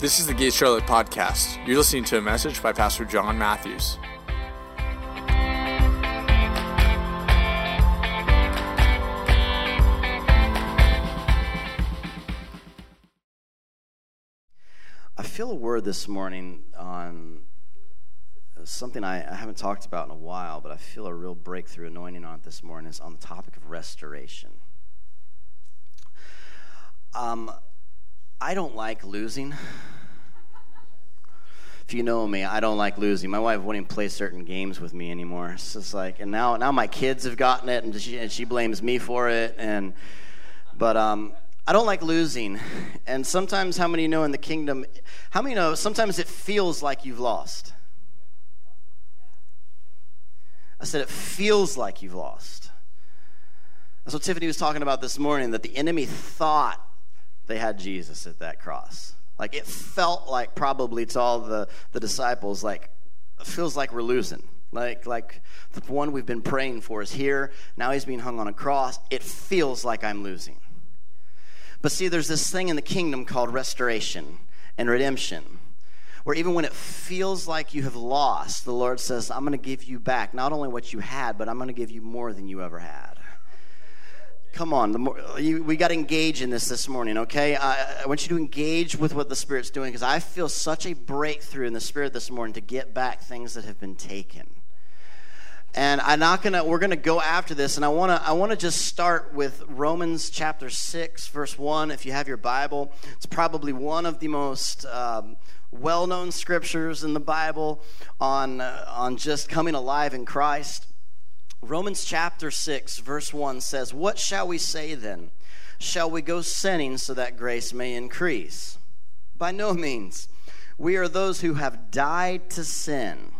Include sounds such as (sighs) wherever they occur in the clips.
This is the Gate Charlotte podcast. You're listening to a message by Pastor John Matthews. I feel a word this morning on something I, I haven't talked about in a while, but I feel a real breakthrough anointing on it this morning. Is on the topic of restoration. Um, I don't like losing. If you know me, I don't like losing. My wife won't even play certain games with me anymore. It's just like, and now, now my kids have gotten it, and she, and she blames me for it. And, but um, I don't like losing. And sometimes, how many know in the kingdom? How many know? Sometimes it feels like you've lost. I said it feels like you've lost. What Tiffany was talking about this morning. That the enemy thought they had Jesus at that cross. Like it felt like probably to all the, the disciples, like it feels like we're losing. Like like the one we've been praying for is here. Now he's being hung on a cross. It feels like I'm losing. But see, there's this thing in the kingdom called restoration and redemption. Where even when it feels like you have lost, the Lord says, I'm going to give you back not only what you had, but I'm going to give you more than you ever had. Come on, more, you, we got to engage in this this morning, okay? I, I want you to engage with what the Spirit's doing because I feel such a breakthrough in the Spirit this morning to get back things that have been taken. And I'm not gonna. We're gonna go after this, and I wanna. I wanna just start with Romans chapter six, verse one. If you have your Bible, it's probably one of the most um, well-known scriptures in the Bible on uh, on just coming alive in Christ. Romans chapter 6, verse 1 says, What shall we say then? Shall we go sinning so that grace may increase? By no means. We are those who have died to sin.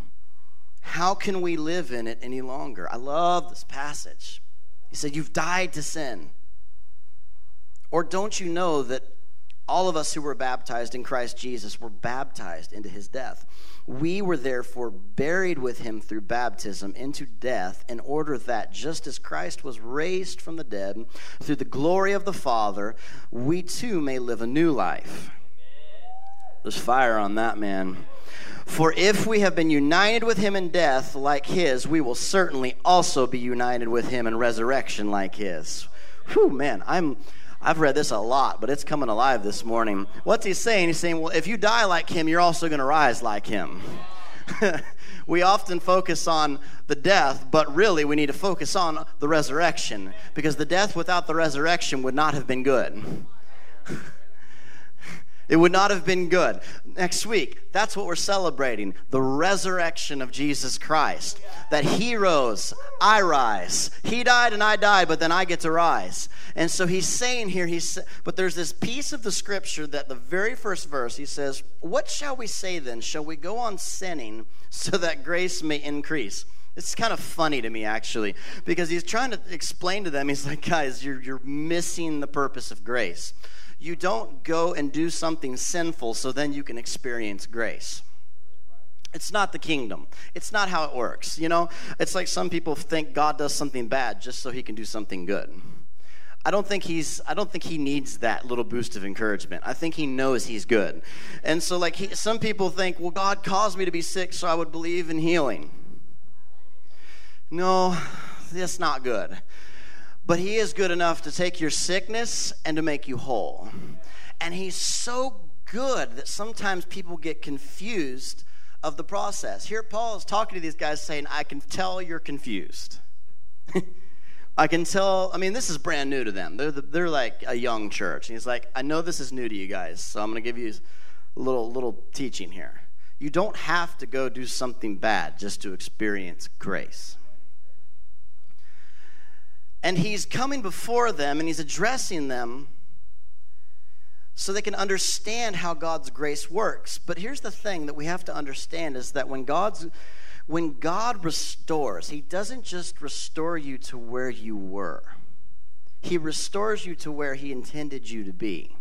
How can we live in it any longer? I love this passage. He said, You've died to sin. Or don't you know that all of us who were baptized in Christ Jesus were baptized into his death? We were therefore buried with him through baptism into death, in order that just as Christ was raised from the dead through the glory of the Father, we too may live a new life. There's fire on that, man. For if we have been united with him in death like his, we will certainly also be united with him in resurrection like his. Whew, man, I'm. I've read this a lot, but it's coming alive this morning. What's he saying? He's saying, well, if you die like him, you're also going to rise like him. (laughs) we often focus on the death, but really we need to focus on the resurrection because the death without the resurrection would not have been good. (laughs) It would not have been good. Next week, that's what we're celebrating the resurrection of Jesus Christ. That He rose, I rise. He died and I died, but then I get to rise. And so He's saying here, he's, but there's this piece of the scripture that the very first verse, He says, What shall we say then? Shall we go on sinning so that grace may increase? It's kind of funny to me, actually, because he's trying to explain to them, he's like, guys, you're, you're missing the purpose of grace you don't go and do something sinful so then you can experience grace. It's not the kingdom. It's not how it works. You know, it's like some people think God does something bad just so he can do something good. I don't think he's I don't think he needs that little boost of encouragement. I think he knows he's good. And so like he, some people think, "Well, God caused me to be sick so I would believe in healing." No, that's not good. But He is good enough to take your sickness and to make you whole. And He's so good that sometimes people get confused of the process. Here, Paul is talking to these guys saying, I can tell you're confused. (laughs) I can tell, I mean, this is brand new to them. They're, the, they're like a young church. And he's like, I know this is new to you guys, so I'm going to give you a little, little teaching here. You don't have to go do something bad just to experience grace. And he's coming before them and he's addressing them so they can understand how God's grace works. But here's the thing that we have to understand is that when God's when God restores, he doesn't just restore you to where you were. He restores you to where he intended you to be.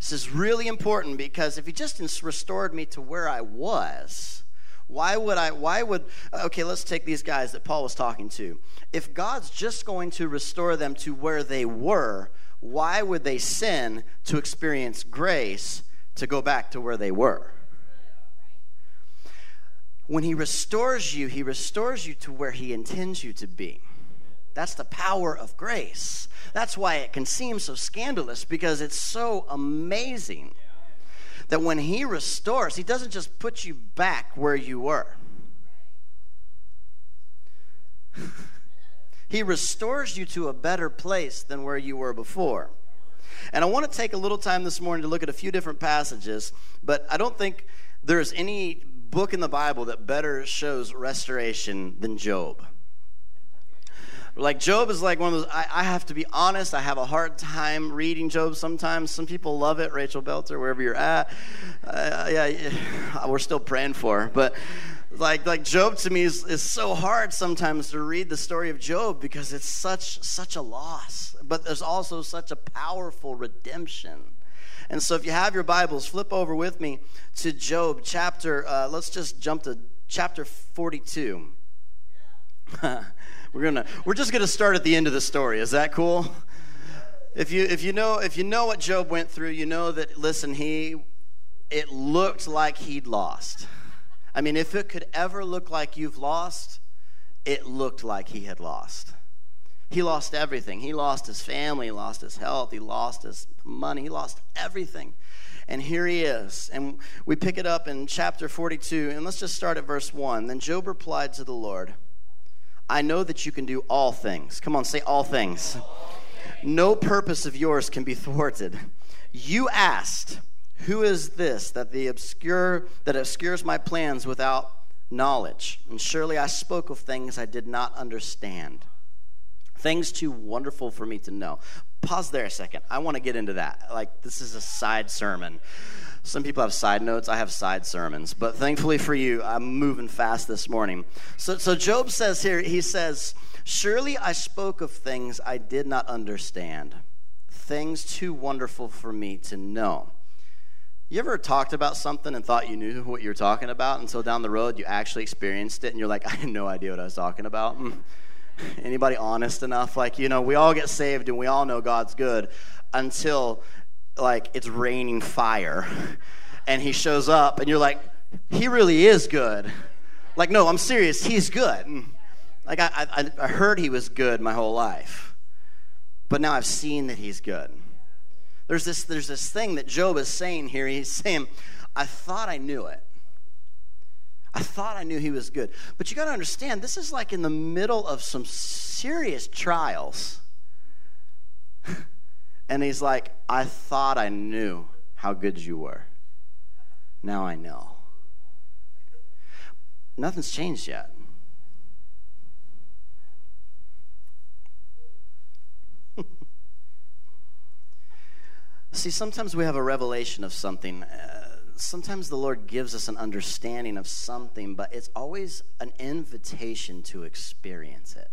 This is really important because if he just restored me to where I was, why would I, why would, okay, let's take these guys that Paul was talking to. If God's just going to restore them to where they were, why would they sin to experience grace to go back to where they were. When He restores you, He restores you to where He intends you to be. That's the power of grace. That's why it can seem so scandalous because it's so amazing that when He restores, He doesn't just put you back where you were. (laughs) he restores you to a better place than where you were before. And I want to take a little time this morning to look at a few different passages, but I don't think there's any book in the Bible that better shows restoration than Job. Like Job is like one of those. I, I, have to be honest. I have a hard time reading Job sometimes. Some people love it. Rachel Belter, wherever you're at, uh, yeah, yeah, we're still praying for. But like like Job to me is, is so hard sometimes to read the story of Job because it's such such a loss. But there's also such a powerful redemption. And so if you have your Bibles, flip over with me to Job chapter. Uh, let's just jump to chapter 42. (laughs) we're gonna we're just gonna start at the end of the story. Is that cool? If you if you know if you know what Job went through, you know that listen, he it looked like he'd lost. I mean, if it could ever look like you've lost, it looked like he had lost. He lost everything. He lost his family, he lost his health, he lost his money, he lost everything. And here he is. And we pick it up in chapter 42, and let's just start at verse 1. Then Job replied to the Lord, I know that you can do all things. Come on, say all things. No purpose of yours can be thwarted. You asked, Who is this that the obscure that obscures my plans without knowledge? And surely I spoke of things I did not understand. Things too wonderful for me to know. Pause there a second. I want to get into that. Like this is a side sermon. Some people have side notes. I have side sermons. But thankfully for you, I'm moving fast this morning. So, so Job says here, he says, Surely I spoke of things I did not understand, things too wonderful for me to know. You ever talked about something and thought you knew what you were talking about until down the road you actually experienced it and you're like, I had no idea what I was talking about? Hmm. Anybody honest enough? Like, you know, we all get saved and we all know God's good until like it's raining fire and he shows up and you're like he really is good. Like no i'm serious he's good. Like I, I, I heard he was good my whole life but now i've seen that he's good. There's this there's this thing that job is saying here. He's saying i thought i knew it. I thought I knew he was good. But you got to understand, this is like in the middle of some serious trials. (laughs) And he's like, I thought I knew how good you were. Now I know. Nothing's changed yet. (laughs) See, sometimes we have a revelation of something. Uh, sometimes the Lord gives us an understanding of something, but it's always an invitation to experience it.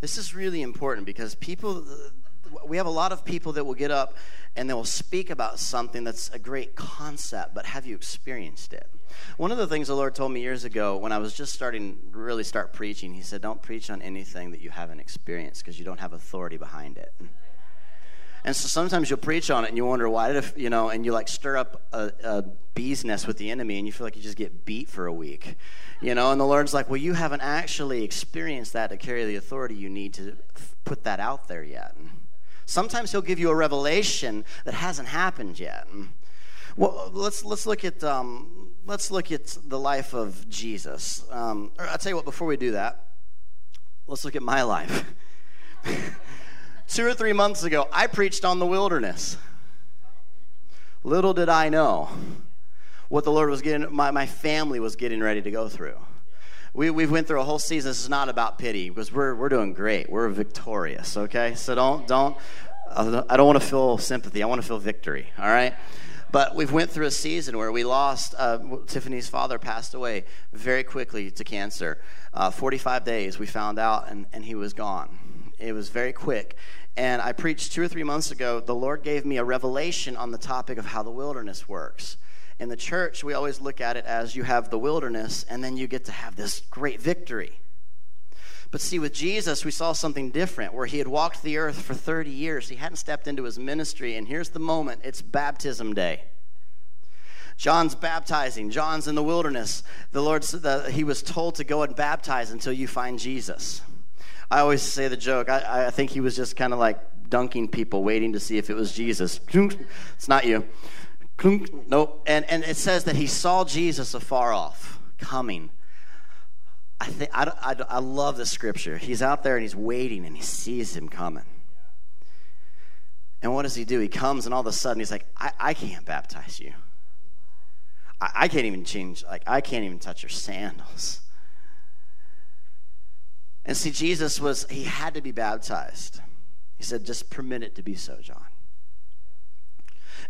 This is really important because people, we have a lot of people that will get up and they will speak about something that's a great concept, but have you experienced it? One of the things the Lord told me years ago when I was just starting really start preaching, He said, Don't preach on anything that you haven't experienced because you don't have authority behind it. And so sometimes you'll preach on it and you wonder why did it, you know, and you like stir up a, a bee's nest with the enemy and you feel like you just get beat for a week, you know. And the Lord's like, well, you haven't actually experienced that to carry the authority you need to put that out there yet. Sometimes he'll give you a revelation that hasn't happened yet. Well, let's let's look at um, let's look at the life of Jesus. Um, I'll tell you what. Before we do that, let's look at my life. (laughs) Two or three months ago, I preached on the wilderness. Little did I know what the Lord was getting, my, my family was getting ready to go through. We, we've went through a whole season. This is not about pity because we're, we're doing great. We're victorious, okay? So don't, don't, I don't want to feel sympathy. I want to feel victory, all right? But we've went through a season where we lost, uh, Tiffany's father passed away very quickly to cancer. Uh, 45 days we found out and, and he was gone. It was very quick. And I preached two or three months ago, the Lord gave me a revelation on the topic of how the wilderness works in the church, we always look at it as you have the wilderness and then you get to have this great victory. But see, with Jesus, we saw something different where he had walked the earth for 30 years. He hadn't stepped into his ministry, and here's the moment it's baptism day. John's baptizing. John's in the wilderness. The Lord said that he was told to go and baptize until you find Jesus. I always say the joke. I, I think he was just kind of like dunking people, waiting to see if it was Jesus. (laughs) It's not you. Nope. And, and it says that he saw Jesus afar off, coming. I, think, I, I, I love the scripture. He's out there and he's waiting and he sees him coming. And what does he do? He comes and all of a sudden he's like, I, I can't baptize you. I, I can't even change, like, I can't even touch your sandals. And see, Jesus was, he had to be baptized. He said, just permit it to be so, John.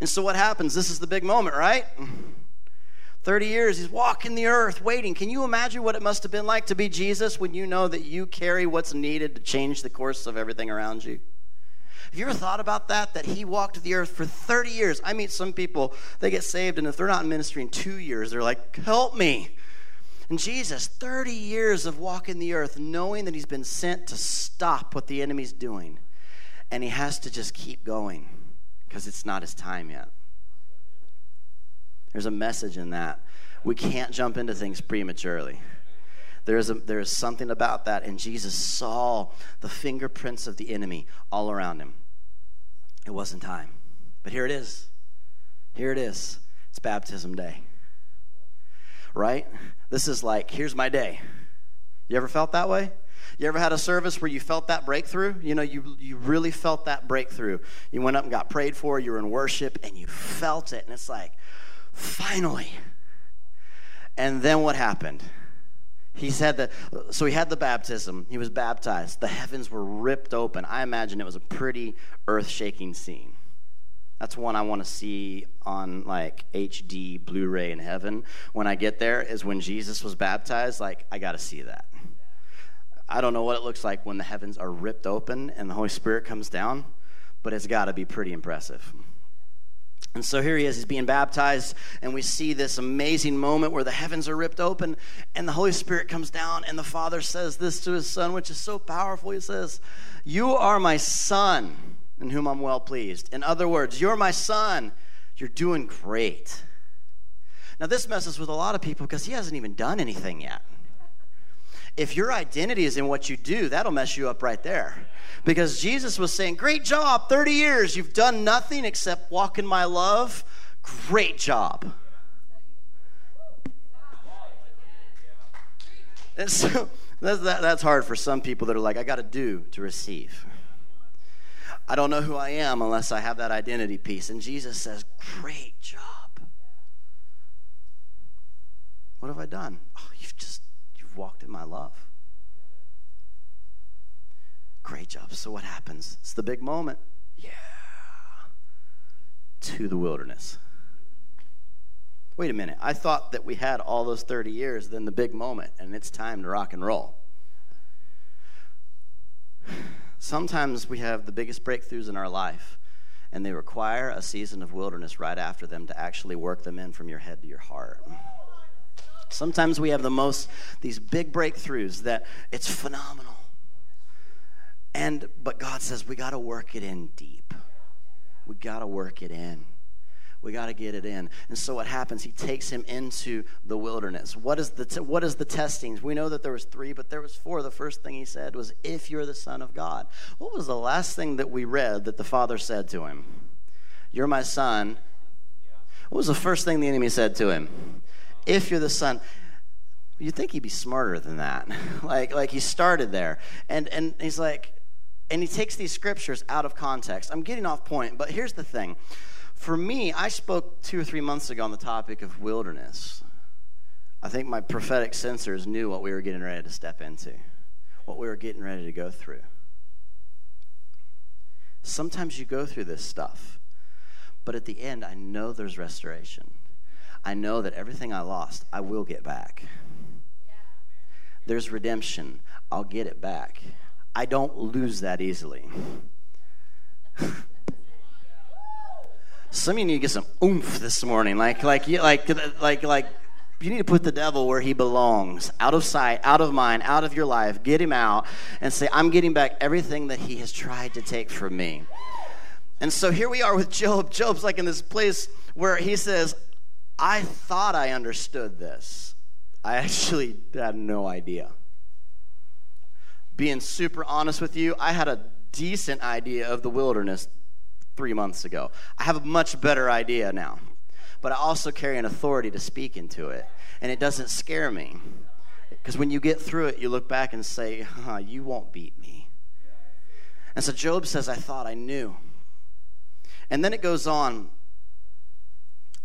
And so what happens? This is the big moment, right? 30 years, he's walking the earth waiting. Can you imagine what it must have been like to be Jesus when you know that you carry what's needed to change the course of everything around you? Have you ever thought about that? That he walked the earth for 30 years. I meet some people, they get saved, and if they're not in ministry in two years, they're like, help me. And Jesus, 30 years of walking the earth, knowing that he's been sent to stop what the enemy's doing. And he has to just keep going because it's not his time yet. There's a message in that. We can't jump into things prematurely. There's, a, there's something about that, and Jesus saw the fingerprints of the enemy all around him. It wasn't time. But here it is. Here it is. It's baptism day. Right? This is like, here's my day. You ever felt that way? You ever had a service where you felt that breakthrough? You know, you, you really felt that breakthrough. You went up and got prayed for, you were in worship, and you felt it. And it's like, finally. And then what happened? He said that, so he had the baptism. He was baptized. The heavens were ripped open. I imagine it was a pretty earth shaking scene. That's one I want to see on like HD Blu ray in heaven. When I get there, is when Jesus was baptized. Like, I got to see that. I don't know what it looks like when the heavens are ripped open and the Holy Spirit comes down, but it's got to be pretty impressive. And so here he is, he's being baptized, and we see this amazing moment where the heavens are ripped open and the Holy Spirit comes down, and the Father says this to his Son, which is so powerful. He says, You are my Son, in whom I'm well pleased. In other words, you're my Son, you're doing great. Now, this messes with a lot of people because he hasn't even done anything yet if your identity is in what you do, that'll mess you up right there. Because Jesus was saying, Great job, 30 years. You've done nothing except walk in my love. Great job. And so that's, that, that's hard for some people that are like, I got to do to receive. I don't know who I am unless I have that identity piece. And Jesus says, Great job. What have I done? Oh, my love. Great job. So, what happens? It's the big moment. Yeah. To the wilderness. Wait a minute. I thought that we had all those 30 years, then the big moment, and it's time to rock and roll. Sometimes we have the biggest breakthroughs in our life, and they require a season of wilderness right after them to actually work them in from your head to your heart. Sometimes we have the most, these big breakthroughs that it's phenomenal. And, but God says we got to work it in deep. We got to work it in. We got to get it in. And so what happens? He takes him into the wilderness. What is the t- what is the testings? We know that there was 3, but there was 4. The first thing he said was if you're the son of God. What was the last thing that we read that the father said to him? You're my son. What was the first thing the enemy said to him? If you're the son you'd think he'd be smarter than that. (laughs) Like like he started there. And and he's like and he takes these scriptures out of context. I'm getting off point but here's the thing. For me i spoke two or three months ago on the topic of wilderness. I think my prophetic sensors knew what we were getting ready to step into what we were getting ready to go through. Sometimes you go through this stuff but at the end i know there's restoration I know that everything I lost, I will get back. There's redemption. I'll get it back. I don't lose that easily. Some of you need to get some oomph this morning. Like, like, like, like, like, you need to put the devil where he belongs, out of sight, out of mind, out of your life. Get him out and say, I'm getting back everything that he has tried to take from me. And so here we are with Job. Job's like in this place where he says, I thought I understood this. I actually had no idea. Being super honest with you, I had a decent idea of the wilderness three months ago. I have a much better idea now. But I also carry an authority to speak into it. And it doesn't scare me. Because when you get through it, you look back and say, huh, you won't beat me. And so Job says, I thought I knew. And then it goes on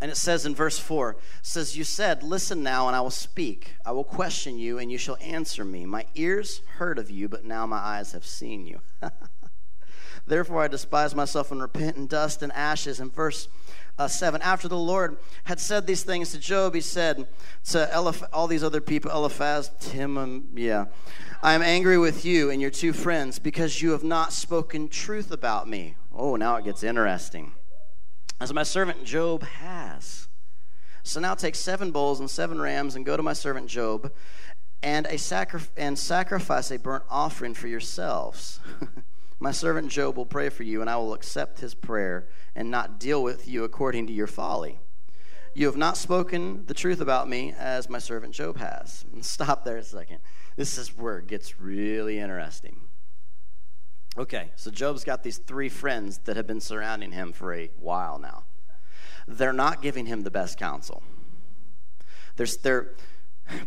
and it says in verse 4, says, You said, Listen now, and I will speak. I will question you, and you shall answer me. My ears heard of you, but now my eyes have seen you. (laughs) Therefore I despise myself and repent in dust and ashes. In verse uh, 7, after the Lord had said these things to Job, he said to Eliph- all these other people, Eliphaz, Temanite, I am angry with you and your two friends because you have not spoken truth about me. Oh, now it gets interesting as my servant Job has. So now take seven bulls and seven rams and go to my servant Job and, a sacri- and sacrifice a burnt offering for yourselves. (laughs) my servant Job will pray for you, and I will accept his prayer and not deal with you according to your folly. You have not spoken the truth about me as my servant Job has. (laughs) Stop there a second. This is where it gets really interesting. Okay, so Job's got these three friends that have been surrounding him for a while now. They're not giving him the best counsel. There's, they're,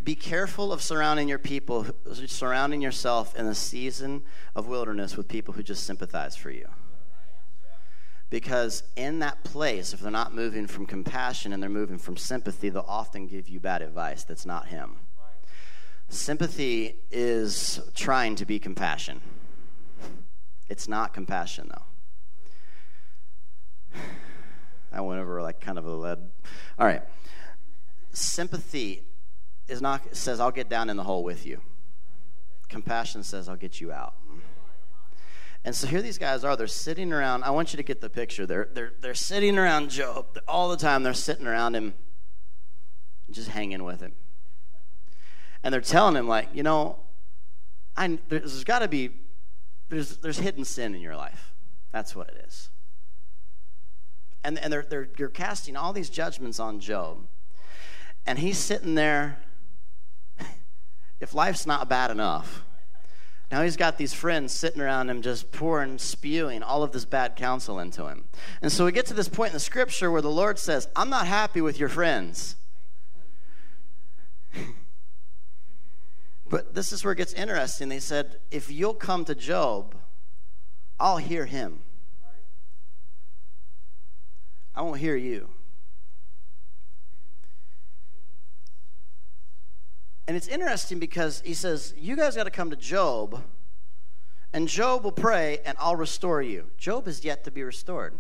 be careful of surrounding your people, surrounding yourself in a season of wilderness with people who just sympathize for you. Because in that place, if they're not moving from compassion and they're moving from sympathy, they'll often give you bad advice that's not Him. Sympathy is trying to be compassion. It's not compassion, though. I went over like kind of a lead. All right. Sympathy is not says I'll get down in the hole with you. Compassion says I'll get you out. And so here these guys are. They're sitting around. I want you to get the picture. They're they're they're sitting around Job all the time. They're sitting around him, just hanging with him. And they're telling him like, you know, I there's got to be there's, there's hidden sin in your life. That's what it is. And, and they're, they're, you're casting all these judgments on Job. And he's sitting there. (laughs) if life's not bad enough, now he's got these friends sitting around him just pouring, spewing all of this bad counsel into him. And so we get to this point in the scripture where the Lord says, I'm not happy with your friends. (laughs) But this is where it gets interesting. They said, if you'll come to Job, I'll hear him. I won't hear you. And it's interesting because he says, You guys got to come to Job, and Job will pray, and I'll restore you. Job is yet to be restored.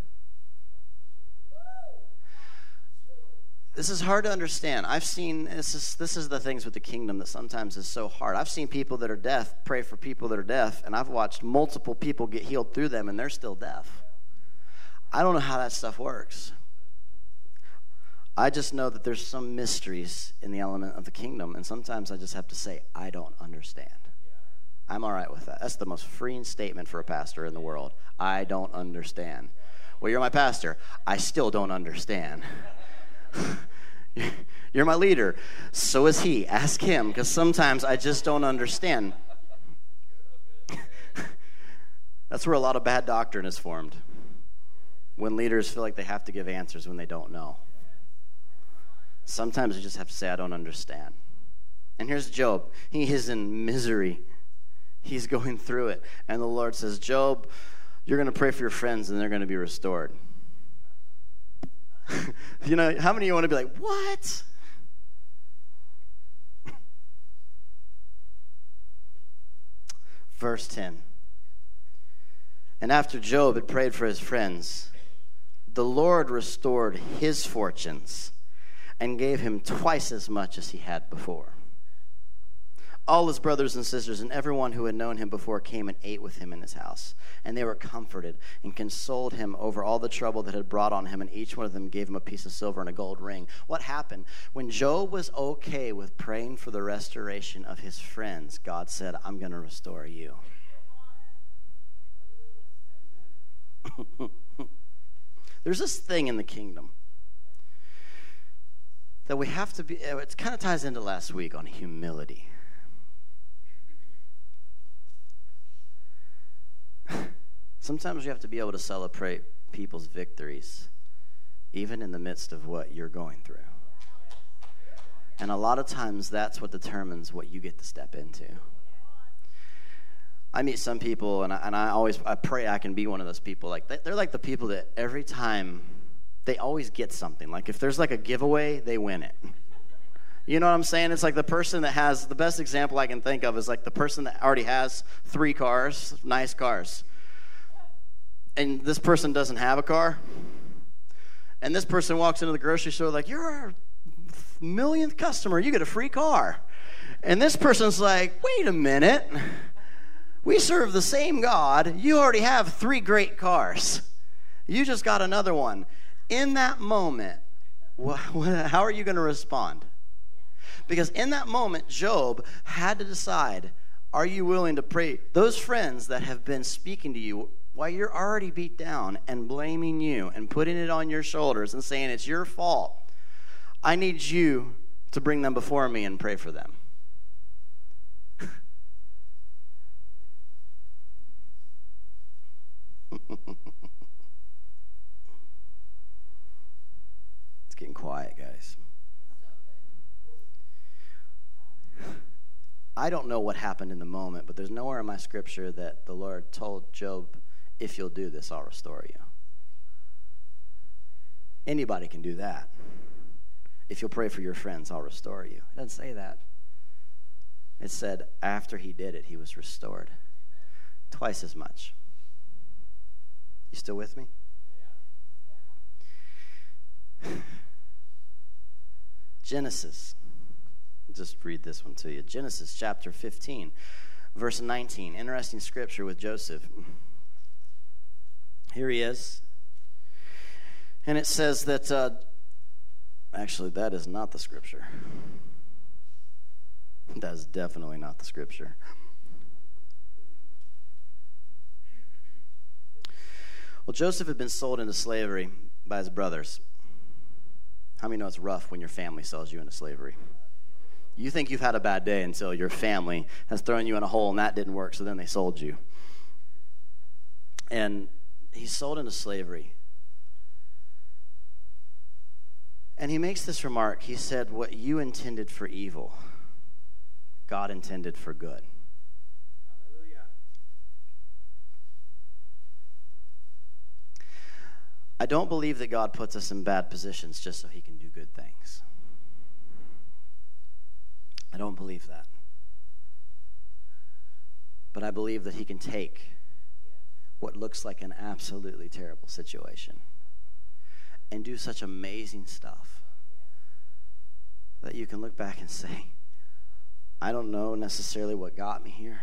This is hard to understand. I've seen this is this is the things with the kingdom that sometimes is so hard. I've seen people that are deaf pray for people that are deaf, and I've watched multiple people get healed through them, and they're still deaf. I don't know how that stuff works. I just know that there's some mysteries in the element of the kingdom, and sometimes I just have to say, I don't understand. I'm all right with that. That's the most freeing statement for a pastor in the world. I don't understand. Well, you're my pastor. I still don't understand. (laughs) You're my leader. So is he. Ask him, because sometimes I just don't understand. (laughs) That's where a lot of bad doctrine is formed. When leaders feel like they have to give answers when they don't know. Sometimes you just have to say, I don't understand. And here's Job. He is in misery. He's (laughs) going through it. And the Lord says, Job, you're going to pray for your friends and they're going to be restored. (laughs) you know, how many of you want to be like, what? Verse 10. And after Job had prayed for his friends, the Lord restored his fortunes and gave him twice as much as he had before all his brothers and sisters and everyone who had known him before came and ate with him in his house. And they were comforted and consoled him over all the trouble that had brought on him, and each one of them gave him a piece of silver and a gold ring. What happened? When Job was okay with praying for the restoration of his friends, God said, I'm going to restore you. (laughs) There's this thing in the kingdom that we have to be, uh, it kind of ties into last week on humility. Sometimes you have to be able to celebrate people's victories, even in the midst of what you're going through. And a lot of times that's what determines what you get to step into. I meet some people, and I, and I always I pray I can be one of those people. Like they're like the people that every time they always get something. Like if there's like a giveaway, they win it. You know what I'm saying? It's like the person that has the best example I can think of is like the person that already has three cars, nice cars. And this person doesn't have a car. And this person walks into the grocery store like, You're our millionth customer, you get a free car. And this person's like, Wait a minute. We serve the same God. You already have three great cars. You just got another one. In that moment, (laughs) how are you going to respond? Because in that moment, Job had to decide are you willing to pray? Those friends that have been speaking to you while you're already beat down and blaming you and putting it on your shoulders and saying it's your fault, I need you to bring them before me and pray for them. it's getting quiet, guys. I don't know what happened in the moment, but there's nowhere in my scripture that the Lord told Job, if you'll do this, I'll restore you. Anybody can do that. If you'll pray for your friends, I'll restore you. It doesn't say that. It said after he did it, he was restored. Twice as much. You still with me? (sighs) Genesis. Just read this one to you. Genesis chapter 15, verse 19. Interesting scripture with Joseph. Here he is. And it says that, uh, actually, that is not the scripture. That is definitely not the scripture. Well, Joseph had been sold into slavery by his brothers. How many know it's rough when your family sells you into slavery? You think you've had a bad day until your family has thrown you in a hole and that didn't work, so then they sold you. And he's sold into slavery. And he makes this remark. He said, What you intended for evil, God intended for good. Hallelujah. I don't believe that God puts us in bad positions just so he can do good things. I don't believe that. But I believe that he can take what looks like an absolutely terrible situation and do such amazing stuff that you can look back and say, I don't know necessarily what got me here,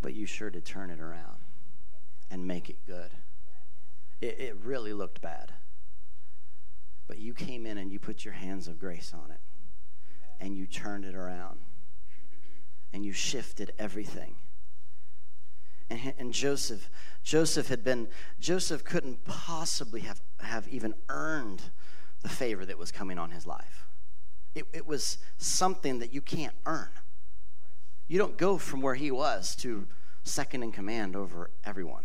but you sure did turn it around and make it good. It, it really looked bad. But you came in and you put your hands of grace on it and you turned it around and you shifted everything. And, and Joseph, Joseph had been, Joseph couldn't possibly have, have even earned the favor that was coming on his life. It, it was something that you can't earn. You don't go from where he was to second in command over everyone.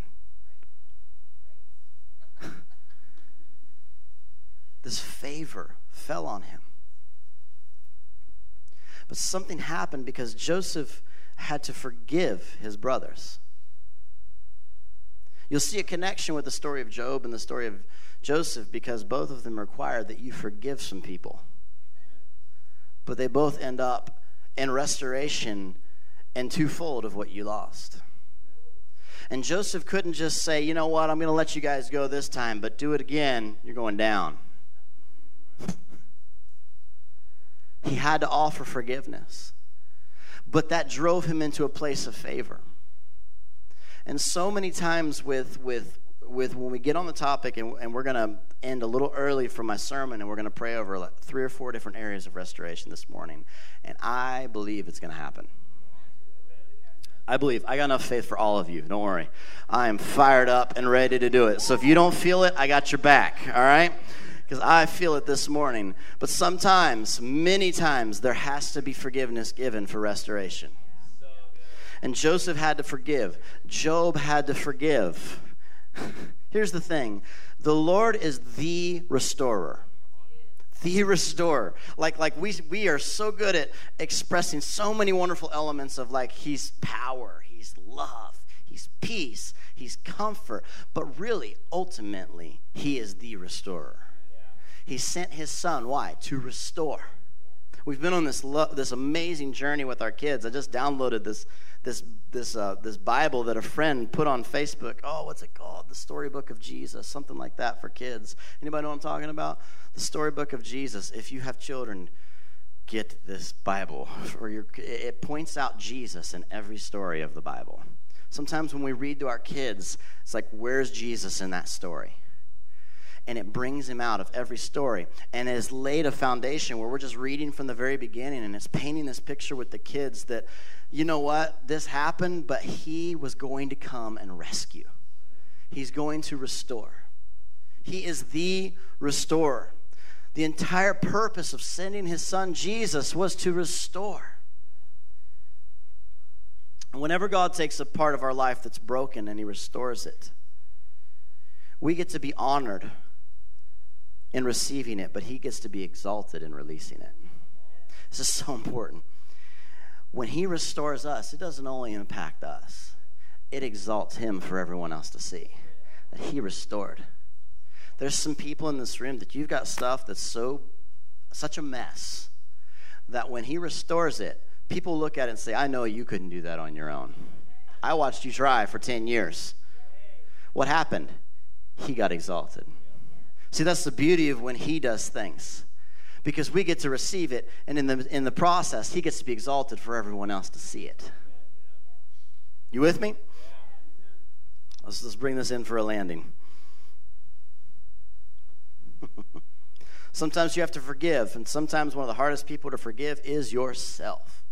(laughs) this favor fell on him. But something happened because Joseph had to forgive his brothers. You'll see a connection with the story of Job and the story of Joseph because both of them require that you forgive some people. But they both end up in restoration and twofold of what you lost. And Joseph couldn't just say, you know what, I'm going to let you guys go this time, but do it again, you're going down. He had to offer forgiveness. But that drove him into a place of favor. And so many times with, with, with when we get on the topic, and, and we're going to end a little early for my sermon, and we're going to pray over like three or four different areas of restoration this morning. And I believe it's going to happen. I believe. I got enough faith for all of you. Don't worry. I am fired up and ready to do it. So if you don't feel it, I got your back. All right? Because I feel it this morning. But sometimes, many times, there has to be forgiveness given for restoration. And Joseph had to forgive, Job had to forgive. (laughs) Here's the thing the Lord is the restorer the restorer. Like, like we, we are so good at expressing so many wonderful elements of like he's power, he's love, he's peace, he's comfort. But really, ultimately, he is the restorer. He sent his son. Why? To restore. We've been on this lo- this amazing journey with our kids. I just downloaded this this this uh, this Bible that a friend put on Facebook. Oh, what's it called? The Storybook of Jesus, something like that for kids. Anybody know what I'm talking about? The Storybook of Jesus. If you have children, get this Bible. (laughs) Or it points out Jesus in every story of the Bible. Sometimes when we read to our kids, it's like, where's Jesus in that story? And it brings him out of every story. And it has laid a foundation where we're just reading from the very beginning and it's painting this picture with the kids that you know what this happened but he was going to come and rescue. He's going to restore. He is the restorer. The entire purpose of sending his son jesus was to restore. And whenever god takes a part of our life that's broken and he restores it we get to be honored in receiving it, but he gets to be exalted in releasing it. This is so important. When he restores us, it doesn't only impact us, it exalts him for everyone else to see that he restored. There's some people in this room that you've got stuff that's so such a mess that when he restores it, people look at it and say, I know you couldn't do that on your own. I watched you try for 10 years. What happened? He got exalted. See, that's the beauty of when He does things because we get to receive it, and in the, in the process, He gets to be exalted for everyone else to see it. You with me? Let's, let's bring this in for a landing. (laughs) sometimes you have to forgive, and sometimes one of the hardest people to forgive is yourself.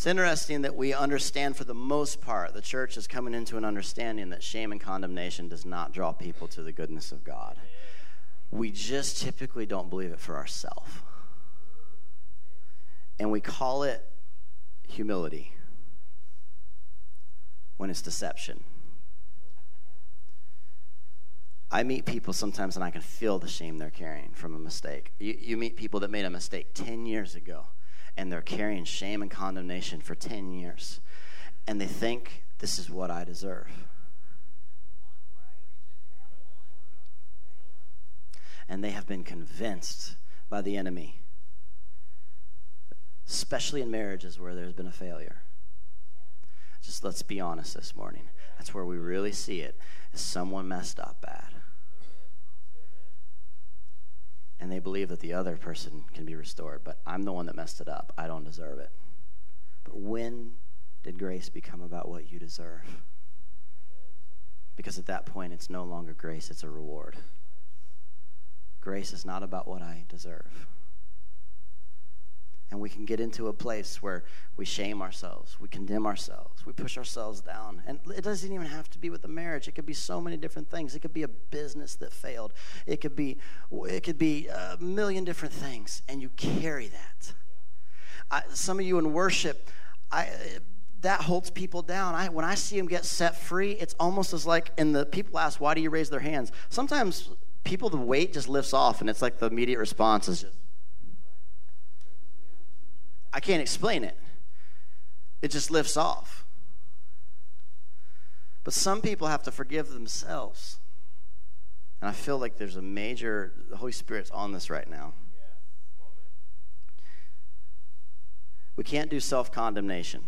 It's interesting that we understand, for the most part, the church is coming into an understanding that shame and condemnation does not draw people to the goodness of God. We just typically don't believe it for ourselves. And we call it humility when it's deception. I meet people sometimes and I can feel the shame they're carrying from a mistake. You, you meet people that made a mistake 10 years ago and they're carrying shame and condemnation for 10 years. And they think this is what I deserve. And they have been convinced by the enemy, especially in marriages where there's been a failure. Just let's be honest this morning. That's where we really see it. Is someone messed up bad? And they believe that the other person can be restored, but I'm the one that messed it up. I don't deserve it. But when did grace become about what you deserve? Because at that point, it's no longer grace, it's a reward. Grace is not about what I deserve. And we can get into a place where we shame ourselves, we condemn ourselves, we push ourselves down. And it doesn't even have to be with a marriage. It could be so many different things. It could be a business that failed. It could be it could be a million different things, and you carry that. I, some of you in worship, I that holds people down. I, when I see them get set free, it's almost as like, and the people ask, why do you raise their hands? Sometimes people, the weight just lifts off, and it's like the immediate response is just, I can't explain it. It just lifts off. But some people have to forgive themselves. And I feel like there's a major, the Holy Spirit's on this right now. We can't do self condemnation.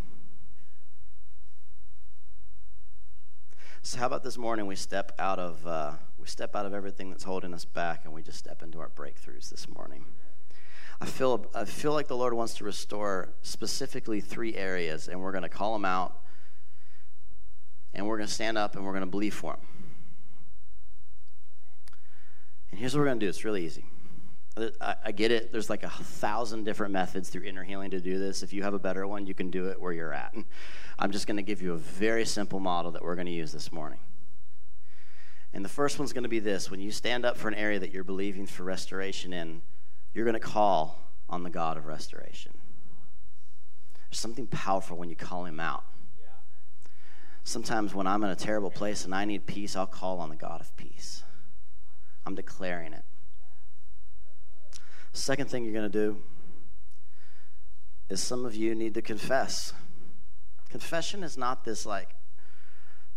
So how about this morning we step out of uh, we step out of everything that's holding us back and we just step into our breakthroughs this morning. I feel, I feel like the Lord wants to restore specifically three areas, and we're going to call them out, and we're going to stand up and we're going to believe for them. And here's what we're going to do it's really easy. I, I get it. There's like a thousand different methods through inner healing to do this. If you have a better one, you can do it where you're at. I'm just going to give you a very simple model that we're going to use this morning. And the first one's going to be this when you stand up for an area that you're believing for restoration in, you're going to call on the God of restoration. There's something powerful when you call him out. Sometimes when I'm in a terrible place and I need peace, I'll call on the God of peace. I'm declaring it. Second thing you're going to do is some of you need to confess. Confession is not this like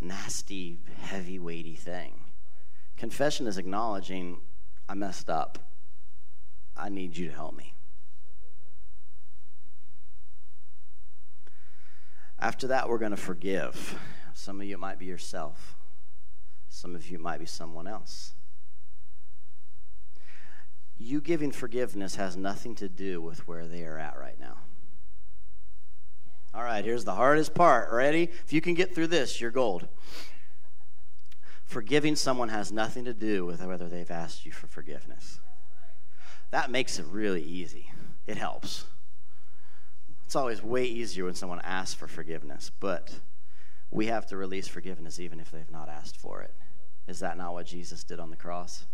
nasty, heavy, weighty thing. Confession is acknowledging I messed up. I need you to help me. After that, we're going to forgive. Some of you might be yourself, some of you might be someone else. You giving forgiveness has nothing to do with where they are at right now. All right, here's the hardest part. Ready? If you can get through this, you're gold. Forgiving someone has nothing to do with whether they've asked you for forgiveness. That makes it really easy. It helps. It's always way easier when someone asks for forgiveness, but we have to release forgiveness even if they've not asked for it. Is that not what Jesus did on the cross?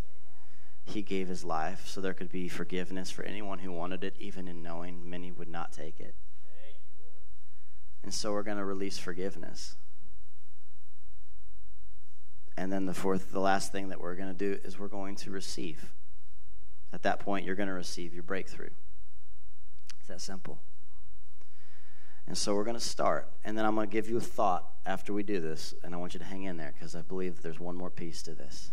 He gave his life so there could be forgiveness for anyone who wanted it, even in knowing many would not take it. And so we're going to release forgiveness. And then the fourth, the last thing that we're going to do is we're going to receive. At that point, you're going to receive your breakthrough. It's that simple. And so we're going to start. And then I'm going to give you a thought after we do this. And I want you to hang in there because I believe there's one more piece to this.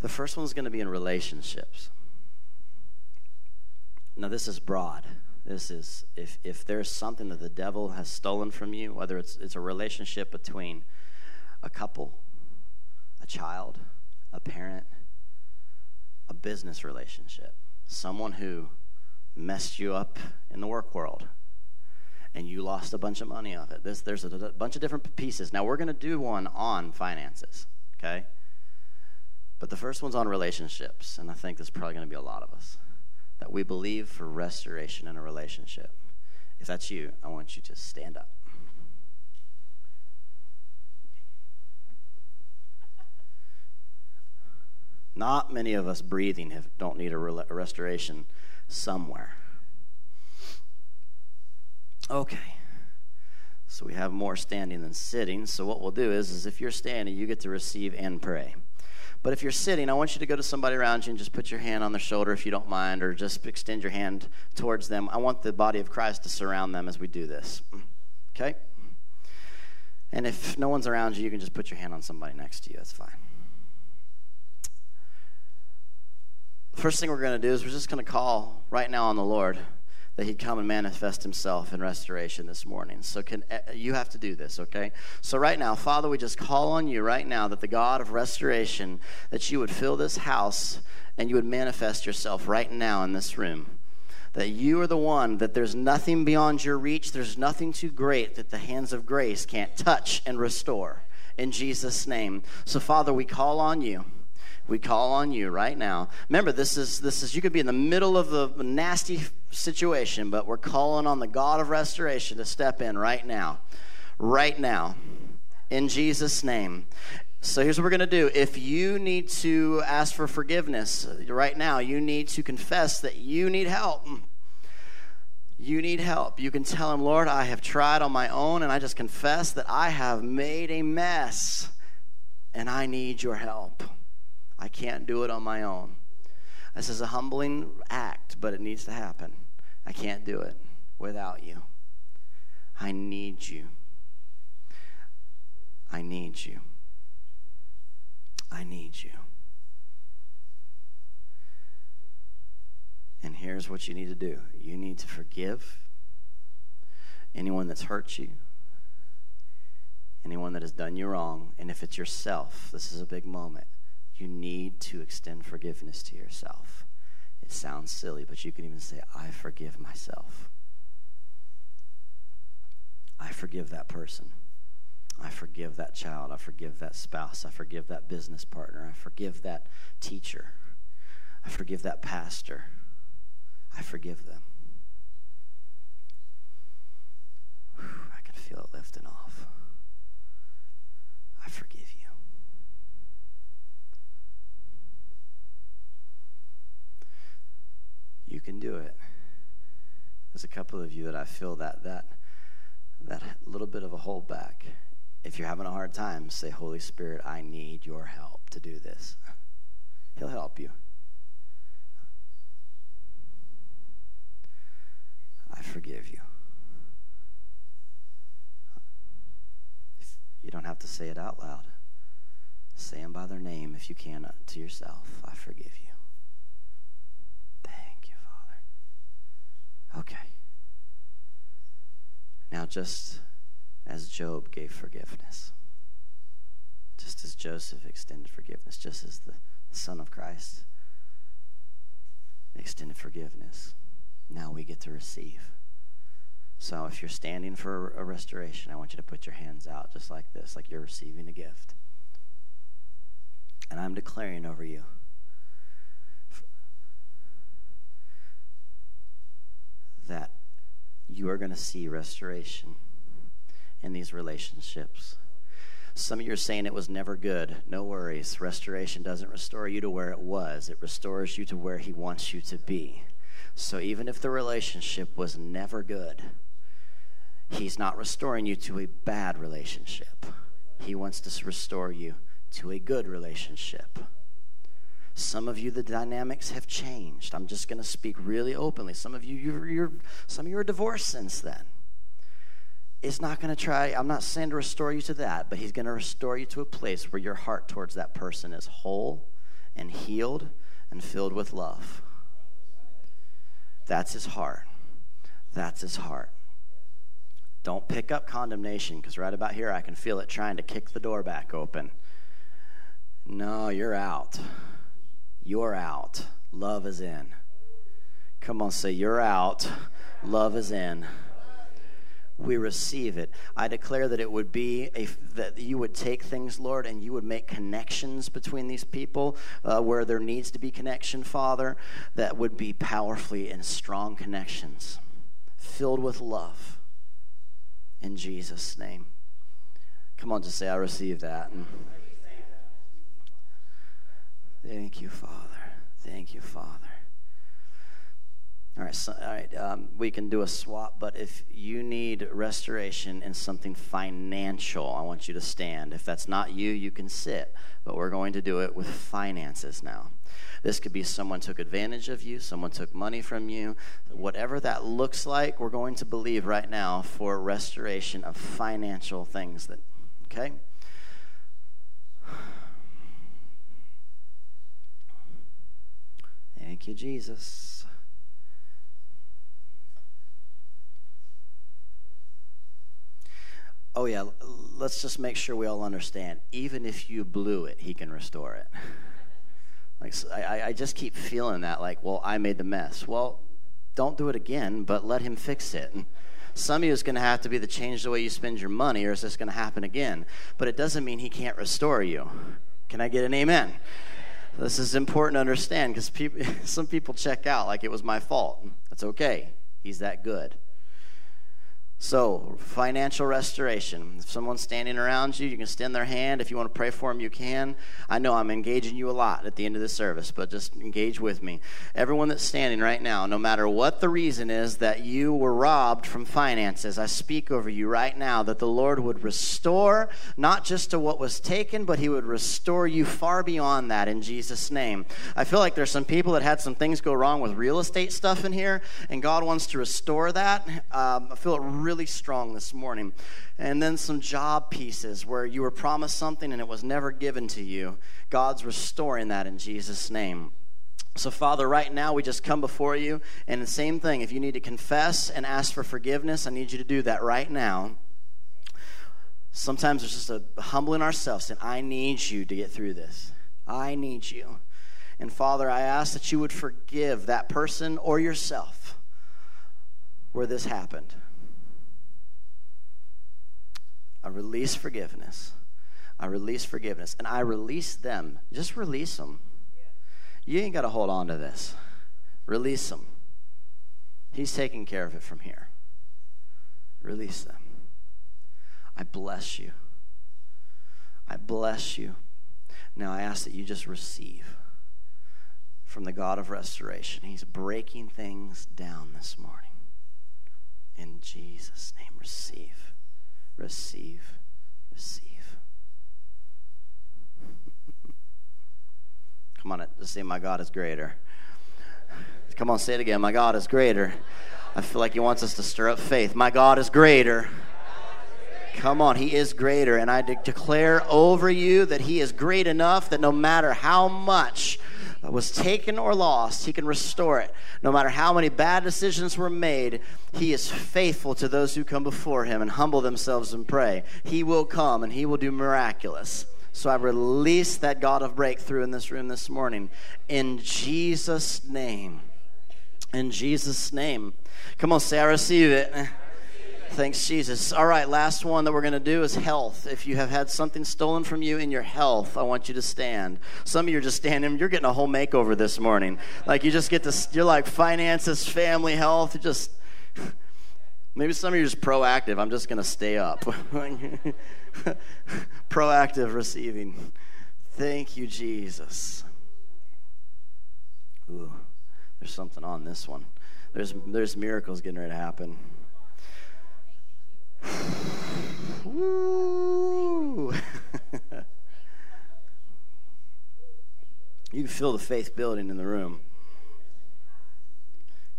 The first one's going to be in relationships. Now, this is broad. This is if, if there's something that the devil has stolen from you, whether it's, it's a relationship between a couple, a child, a parent, a business relationship, someone who messed you up in the work world and you lost a bunch of money off it. This, there's a, a bunch of different pieces. Now, we're going to do one on finances, okay? But the first one's on relationships, and I think there's probably going to be a lot of us that we believe for restoration in a relationship. If that's you, I want you to stand up. Not many of us breathing have, don't need a, re- a restoration somewhere. Okay. So we have more standing than sitting. So what we'll do is, is if you're standing, you get to receive and pray. But if you're sitting, I want you to go to somebody around you and just put your hand on their shoulder if you don't mind, or just extend your hand towards them. I want the body of Christ to surround them as we do this. Okay? And if no one's around you, you can just put your hand on somebody next to you. That's fine. First thing we're going to do is we're just going to call right now on the Lord that he'd come and manifest himself in restoration this morning. So can eh, you have to do this, okay? So right now, Father, we just call on you right now that the God of restoration that you would fill this house and you would manifest yourself right now in this room. That you are the one, that there's nothing beyond your reach, there's nothing too great that the hands of grace can't touch and restore. In Jesus' name. So, Father, we call on you. We call on you right now. Remember, this is this is you could be in the middle of a nasty situation, but we're calling on the God of restoration to step in right now. Right now. In Jesus' name. So here's what we're going to do. If you need to ask for forgiveness right now, you need to confess that you need help. You need help. You can tell him, Lord, I have tried on my own, and I just confess that I have made a mess, and I need your help. I can't do it on my own. This is a humbling act, but it needs to happen. I can't do it without you. I need you. I need you. I need you. And here's what you need to do you need to forgive anyone that's hurt you, anyone that has done you wrong. And if it's yourself, this is a big moment you need to extend forgiveness to yourself. It sounds silly, but you can even say, I forgive myself. I forgive that person. I forgive that child. I forgive that spouse. I forgive that business partner. I forgive that teacher. I forgive that pastor. I forgive them. Whew, I can feel it lifting off. I forgive you. You can do it. There's a couple of you that I feel that that that little bit of a holdback. If you're having a hard time, say, Holy Spirit, I need your help to do this. He'll help you. I forgive you. You don't have to say it out loud. Say them by their name if you can uh, to yourself. I forgive you, Father. Okay. Now, just as Job gave forgiveness, just as Joseph extended forgiveness, just as the Son of Christ extended forgiveness, now we get to receive. So if you're standing for a restoration, I want you to put your hands out just like this, like you're receiving a gift. And I'm declaring over you that you are going to see restoration in these relationships. Some of you are saying it was never good. No worries. Restoration doesn't restore you to where it was, it restores you to where He wants you to be. So even if the relationship was never good, He's not restoring you to a bad relationship. He wants to restore you to a good relationship. Some of you, the dynamics have changed. I'm just going to speak really openly. Some of you, you're, you're, some of you are divorced since then. It's not going to try, I'm not saying to restore you to that, but He's going to restore you to a place where your heart towards that person is whole and healed and filled with love. That's His heart. That's His heart. Don't pick up condemnation because right about here I can feel it trying to kick the door back open. No, you're out. You're out. Love is in. Come on, say, You're out. Love is in. We receive it. I declare that it would be a, that you would take things, Lord, and you would make connections between these people uh, where there needs to be connection, Father, that would be powerfully and strong connections, filled with love in Jesus' name. Come on, just say, I receive that. And thank you, Father. Thank you, Father. All right, so, all right. Um, we can do a swap, but if you need restoration in something financial, I want you to stand. If that's not you, you can sit. But we're going to do it with finances now. This could be someone took advantage of you, someone took money from you. Whatever that looks like, we're going to believe right now for restoration of financial things that, okay? Thank you, Jesus. Oh, yeah, let's just make sure we all understand. Even if you blew it, he can restore it. (laughs) Like I, I just keep feeling that, like, well, I made the mess. Well, don't do it again, but let him fix it. Some of you is going to have to be the change the way you spend your money, or is this going to happen again. But it doesn't mean he can't restore you. Can I get an amen? This is important to understand because people, (laughs) some people check out like it was my fault. That's okay. He's that good. So, financial restoration. If someone's standing around you, you can extend their hand. If you want to pray for them, you can. I know I'm engaging you a lot at the end of the service, but just engage with me. Everyone that's standing right now, no matter what the reason is that you were robbed from finances, I speak over you right now that the Lord would restore not just to what was taken, but He would restore you far beyond that in Jesus' name. I feel like there's some people that had some things go wrong with real estate stuff in here, and God wants to restore that. Um, I feel it really really strong this morning. And then some job pieces where you were promised something and it was never given to you. God's restoring that in Jesus' name. So, Father, right now we just come before you, and the same thing. If you need to confess and ask for forgiveness, I need you to do that right now. Sometimes it's just a humbling ourselves, and I need you to get through this. I need you. And Father, I ask that you would forgive that person or yourself where this happened. I release forgiveness. I release forgiveness. And I release them. Just release them. You ain't got to hold on to this. Release them. He's taking care of it from here. Release them. I bless you. I bless you. Now I ask that you just receive from the God of restoration. He's breaking things down this morning. In Jesus' name, receive, receive, receive. (laughs) Come on, just say, My God is greater. Come on, say it again. My God is greater. I feel like He wants us to stir up faith. My God is greater. Come on, He is greater. And I de- declare over you that He is great enough that no matter how much was taken or lost, He can restore it. No matter how many bad decisions were made, He is faithful to those who come before Him and humble themselves and pray. He will come and He will do miraculous. So I release that God of breakthrough in this room this morning. In Jesus' name. In Jesus' name. Come on, say, I receive it. Thanks, Jesus. All right, last one that we're going to do is health. If you have had something stolen from you in your health, I want you to stand. Some of you are just standing, you're getting a whole makeover this morning. Like you just get to, you're like finances, family, health, just, (sighs) maybe some of you are just proactive. I'm just going to stay up. (laughs) proactive receiving. Thank you, Jesus. Ooh, there's something on this one. There's, there's miracles getting ready to happen. (laughs) You can feel the faith building in the room.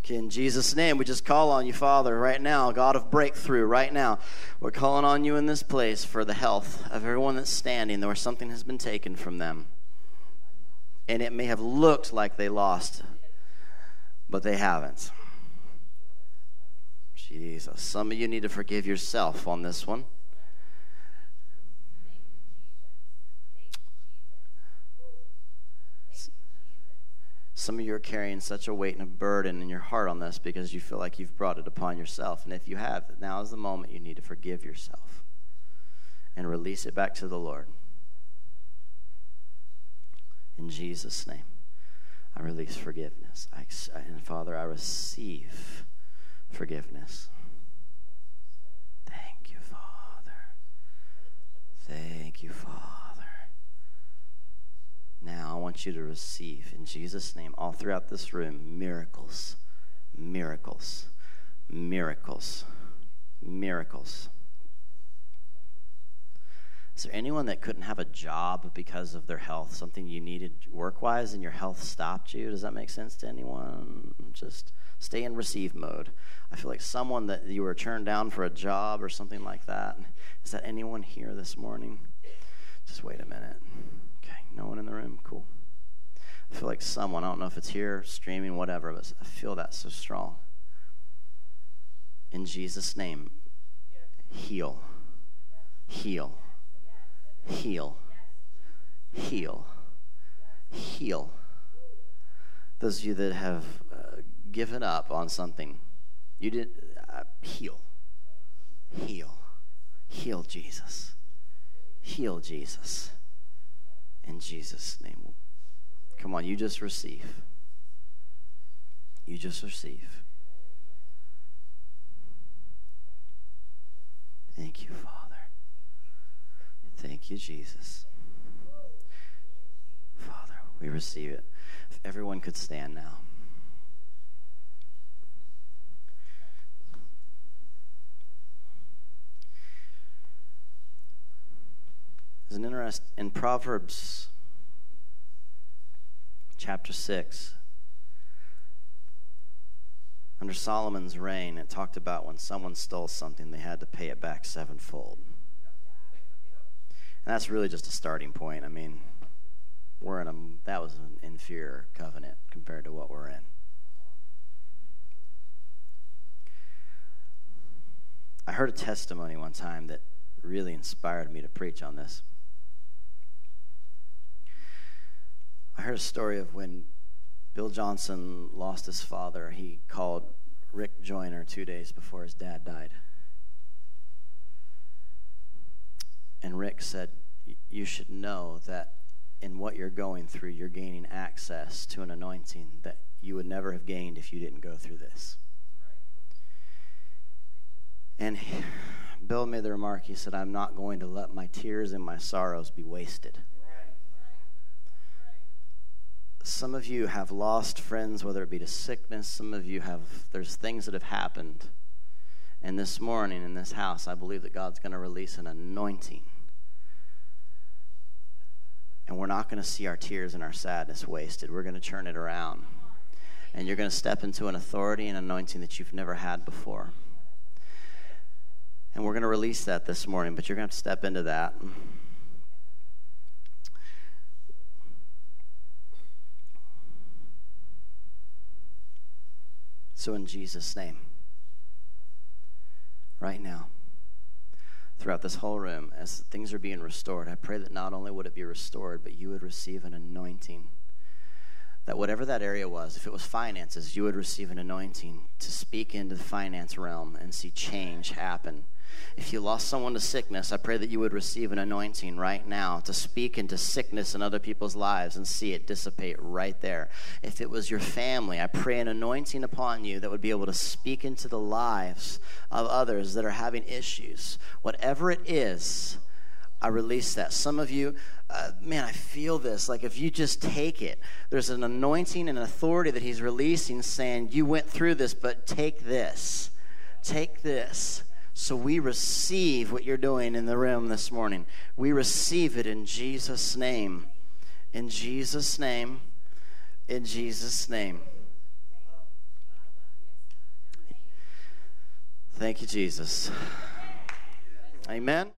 In Jesus' name, we just call on you, Father, right now, God of breakthrough, right now. We're calling on you in this place for the health of everyone that's standing where something has been taken from them. And it may have looked like they lost, but they haven't. Jesus. Some of you need to forgive yourself on this one. Some of you are carrying such a weight and a burden in your heart on this because you feel like you've brought it upon yourself. And if you have, now is the moment you need to forgive yourself and release it back to the Lord. In Jesus' name, I release forgiveness. I, and Father, I receive forgiveness. Thank you, Father. Thank you, Father. Now I want you to receive in Jesus' name, all throughout this room, miracles, miracles, miracles, miracles. Is there anyone that couldn't have a job because of their health? Something you needed work wise and your health stopped you? Does that make sense to anyone? Just stay in receive mode. I feel like someone that you were turned down for a job or something like that. Is that anyone here this morning? Just wait a minute. Okay, no one in the room? Cool. I feel like someone, I don't know if it's here, streaming, whatever, but I feel that so strong. In Jesus' name, heal. Heal. Heal. Heal. Heal. Those of you that have given up on something, you did uh, heal. Heal. Heal Jesus. Heal Jesus. In Jesus' name. Come on, you just receive. You just receive. Thank you, Father. Thank you, Jesus. Father, we receive it. If everyone could stand now. There's an interest in Proverbs chapter 6. Under Solomon's reign, it talked about when someone stole something, they had to pay it back sevenfold. And that's really just a starting point. I mean, we're in a that was an inferior covenant compared to what we're in. I heard a testimony one time that really inspired me to preach on this. I heard a story of when Bill Johnson lost his father. He called Rick Joyner two days before his dad died. And Rick said, You should know that in what you're going through, you're gaining access to an anointing that you would never have gained if you didn't go through this. And Bill made the remark, he said, I'm not going to let my tears and my sorrows be wasted. Some of you have lost friends, whether it be to sickness. Some of you have, there's things that have happened. And this morning in this house, I believe that God's going to release an anointing. And we're not going to see our tears and our sadness wasted. We're going to turn it around. And you're going to step into an authority and anointing that you've never had before. And we're going to release that this morning, but you're going to have to step into that. So, in Jesus' name, right now, throughout this whole room, as things are being restored, I pray that not only would it be restored, but you would receive an anointing. That whatever that area was, if it was finances, you would receive an anointing to speak into the finance realm and see change happen if you lost someone to sickness, I pray that you would receive an anointing right now to speak into sickness in other people's lives and see it dissipate right there. If it was your family, I pray an anointing upon you that would be able to speak into the lives of others that are having issues. Whatever it is, I release that. Some of you, uh, man, I feel this. Like if you just take it, there's an anointing and authority that He's releasing saying, You went through this, but take this. Take this. So we receive what you're doing in the room this morning. We receive it in Jesus' name. In Jesus' name. In Jesus' name. Thank you, Jesus. Amen.